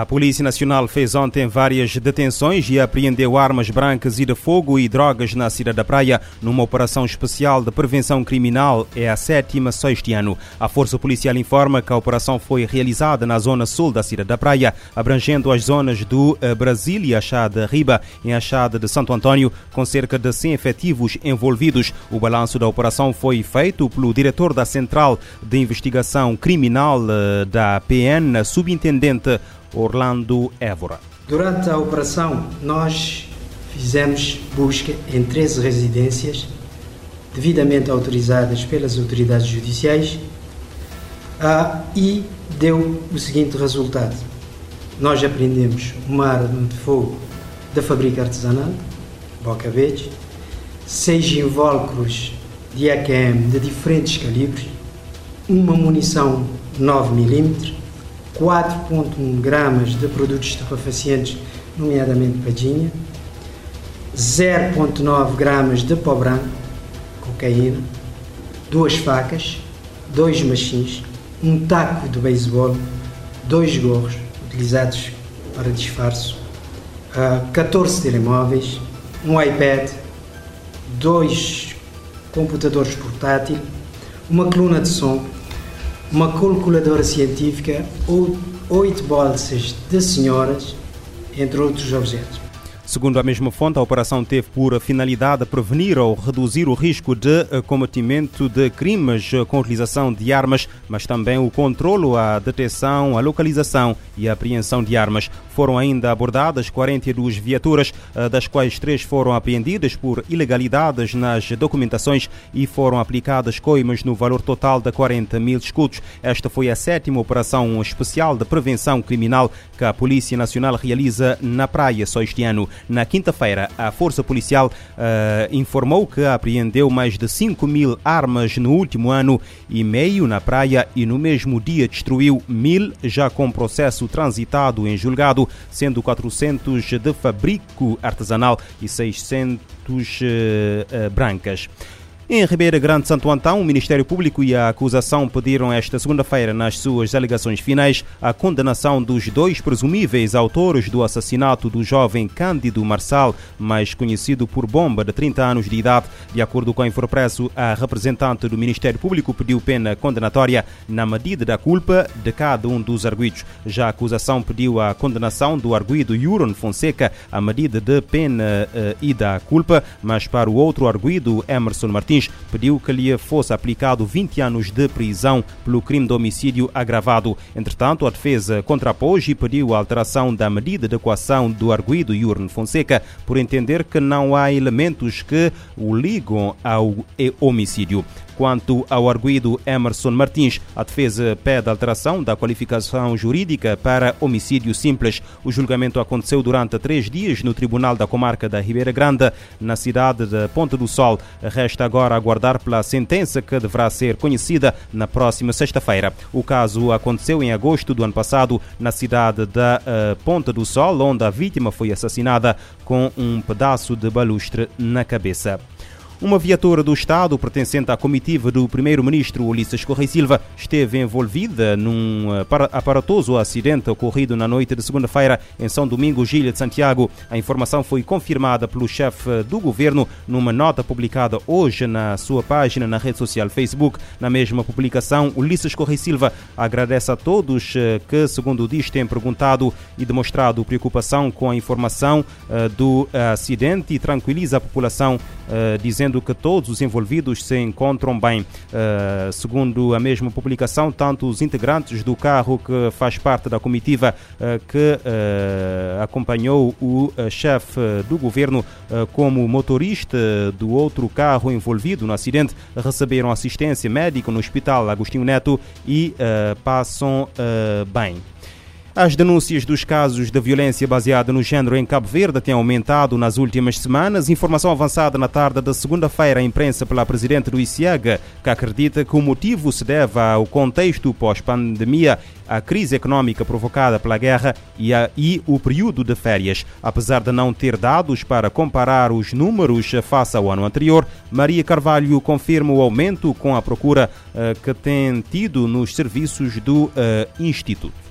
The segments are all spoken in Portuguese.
A Polícia Nacional fez ontem várias detenções e apreendeu armas brancas e de fogo e drogas na cidade da Praia numa operação especial de prevenção criminal. É a sétima só este ano. A Força Policial informa que a operação foi realizada na zona sul da cidade da Praia, abrangendo as zonas do eh, Brasil e Achada Riba, em Achada de Santo Antônio, com cerca de 100 efetivos envolvidos. O balanço da operação foi feito pelo diretor da Central de Investigação Criminal eh, da PN, subintendente Orlando Évora. Durante a operação, nós fizemos busca em 13 residências devidamente autorizadas pelas autoridades judiciais ah, e deu o seguinte resultado. Nós apreendemos uma arma de fogo da fábrica artesanal, Boca Verde, seis invólucros de AKM de diferentes calibres, uma munição 9mm, 4,1 gramas de produtos estupefacientes, nomeadamente padinha, 0,9 gramas de pó branco, cocaína, duas facas, dois machins, um taco de beisebol, dois gorros utilizados para disfarce, 14 telemóveis, um iPad, dois computadores portáteis, uma coluna de som, uma calculadora científica, oito bolsas de senhoras, entre outros objetos. Segundo a mesma fonte, a operação teve por finalidade prevenir ou reduzir o risco de cometimento de crimes com utilização de armas, mas também o controlo, a detecção, a localização e a apreensão de armas. Foram ainda abordadas 42 viaturas, das quais três foram apreendidas por ilegalidades nas documentações e foram aplicadas coimas no valor total de 40 mil escudos. Esta foi a sétima operação especial de prevenção criminal que a Polícia Nacional realiza na praia só este ano. Na quinta-feira, a Força Policial uh, informou que apreendeu mais de 5 mil armas no último ano e meio na praia e no mesmo dia destruiu mil, já com processo transitado em julgado, sendo 400 de fabrico artesanal e 600 uh, uh, brancas. Em Ribeira Grande Santo Antão, o Ministério Público e a acusação pediram esta segunda-feira, nas suas alegações finais, a condenação dos dois presumíveis autores do assassinato do jovem Cândido Marçal, mais conhecido por Bomba, de 30 anos de idade. De acordo com a Infopresso, a representante do Ministério Público pediu pena condenatória na medida da culpa de cada um dos arguidos. Já a acusação pediu a condenação do arguido Yuron Fonseca à medida de pena uh, e da culpa, mas para o outro arguido, Emerson Martins, pediu que lhe fosse aplicado 20 anos de prisão pelo crime de homicídio agravado. Entretanto, a defesa contrapôs e pediu a alteração da medida de equação do arguido Yurne Fonseca por entender que não há elementos que o ligam ao homicídio. Quanto ao arguído Emerson Martins, a defesa pede alteração da qualificação jurídica para homicídio simples. O julgamento aconteceu durante três dias no Tribunal da Comarca da Ribeira Grande, na cidade de Ponte do Sol. Resta agora aguardar pela sentença que deverá ser conhecida na próxima sexta-feira. O caso aconteceu em agosto do ano passado na cidade da uh, Ponte do Sol, onde a vítima foi assassinada com um pedaço de balustre na cabeça. Uma viatura do Estado pertencente à comitiva do primeiro-ministro Ulisses Correia Silva esteve envolvida num aparatoso acidente ocorrido na noite de segunda-feira em São Domingo, Gilha de Santiago. A informação foi confirmada pelo chefe do governo numa nota publicada hoje na sua página na rede social Facebook. Na mesma publicação, Ulisses Correia Silva agradece a todos que, segundo diz, têm perguntado e demonstrado preocupação com a informação do acidente e tranquiliza a população, dizendo dizendo que todos os envolvidos se encontram bem. Uh, segundo a mesma publicação, tanto os integrantes do carro que faz parte da comitiva uh, que acompanhou o chefe do governo como motorista do outro carro envolvido no acidente receberam assistência médica no Hospital Agostinho Neto e passam bem. As denúncias dos casos de violência baseada no género em Cabo Verde têm aumentado nas últimas semanas. Informação avançada na tarde da segunda-feira à imprensa pela presidente do ICIAG, que acredita que o motivo se deve ao contexto pós-pandemia, à crise económica provocada pela guerra e, a, e o período de férias. Apesar de não ter dados para comparar os números face ao ano anterior, Maria Carvalho confirma o aumento com a procura uh, que tem tido nos serviços do uh, Instituto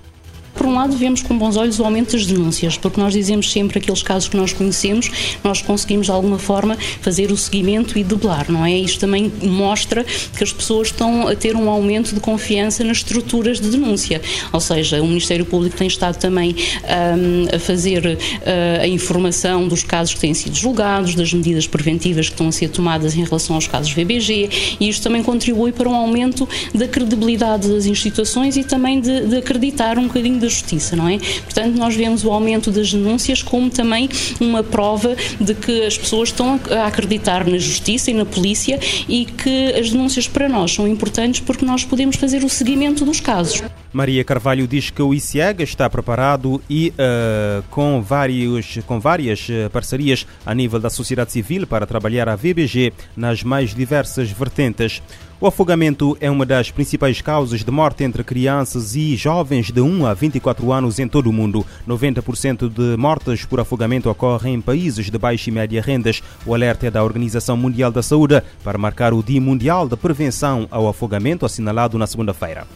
Por um lado, vemos com bons olhos o aumento das denúncias, porque nós dizemos sempre aqueles casos que nós conhecemos, nós conseguimos de alguma forma fazer o seguimento e debelar, não é? Isto também mostra que as pessoas estão a ter um aumento de confiança nas estruturas de denúncia, ou seja, o Ministério Público tem estado também um, a fazer uh, a informação dos casos que têm sido julgados, das medidas preventivas que estão a ser tomadas em relação aos casos VBG, e isto também contribui para um aumento da credibilidade das instituições e também de, de acreditar um bocadinho da justiça, não é? Portanto, nós vemos o aumento das denúncias como também uma prova de que as pessoas estão a acreditar na justiça e na polícia e que as denúncias para nós são importantes porque nós podemos fazer o seguimento dos casos. Maria Carvalho diz que o ICIEG está preparado e uh, com, vários, com várias eh, parcerias a nível da sociedade civil para trabalhar a VBG nas mais diversas vertentes. O afogamento é uma das principais causas de morte entre crianças e jovens de 1 a 24 anos em todo o mundo. 90% de mortes por afogamento ocorrem em países de baixa e média rendas. O alerta é da Organização Mundial da Saúde para marcar o Dia Mundial de Prevenção ao Afogamento, assinalado na segunda-feira.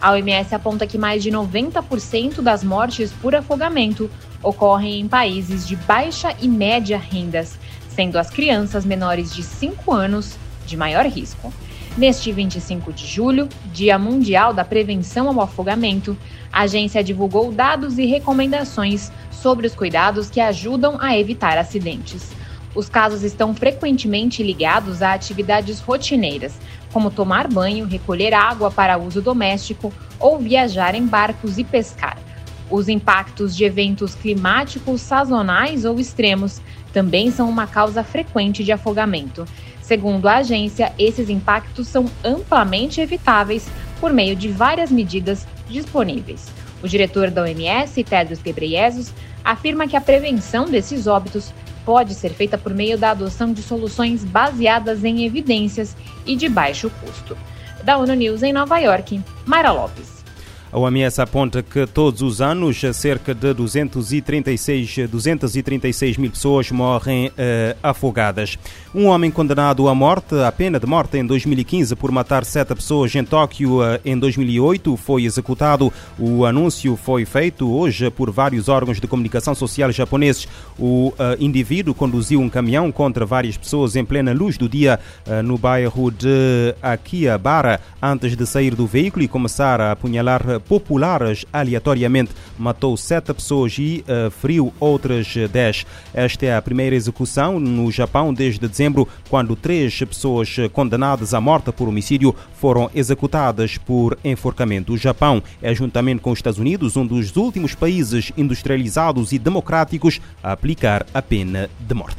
A OMS aponta que mais de 90% das mortes por afogamento ocorrem em países de baixa e média rendas, sendo as crianças menores de 5 anos de maior risco. Neste 25 de julho, Dia Mundial da Prevenção ao Afogamento, a agência divulgou dados e recomendações sobre os cuidados que ajudam a evitar acidentes. Os casos estão frequentemente ligados a atividades rotineiras, como tomar banho, recolher água para uso doméstico ou viajar em barcos e pescar. Os impactos de eventos climáticos sazonais ou extremos também são uma causa frequente de afogamento. Segundo a agência, esses impactos são amplamente evitáveis por meio de várias medidas disponíveis. O diretor da OMS, Tedros Ghebreyesus, afirma que a prevenção desses óbitos pode ser feita por meio da adoção de soluções baseadas em evidências e de baixo custo. Da ONU News em Nova York, Mayra Lopes. A OMS aponta que todos os anos cerca de 236, 236 mil pessoas morrem uh, afogadas. Um homem condenado à morte, à pena de morte em 2015 por matar sete pessoas em Tóquio uh, em 2008 foi executado. O anúncio foi feito hoje por vários órgãos de comunicação social japoneses. O uh, indivíduo conduziu um caminhão contra várias pessoas em plena luz do dia no bairro de Akihabara antes de sair do veículo e começar a apunhalar populares aleatoriamente matou sete pessoas e uh, feriu outras dez. Esta é a primeira execução no Japão desde dezembro, quando três pessoas condenadas à morte por homicídio foram executadas por enforcamento. O Japão é, juntamente com os Estados Unidos, um dos últimos países industrializados e democráticos a aplicar a pena de morte.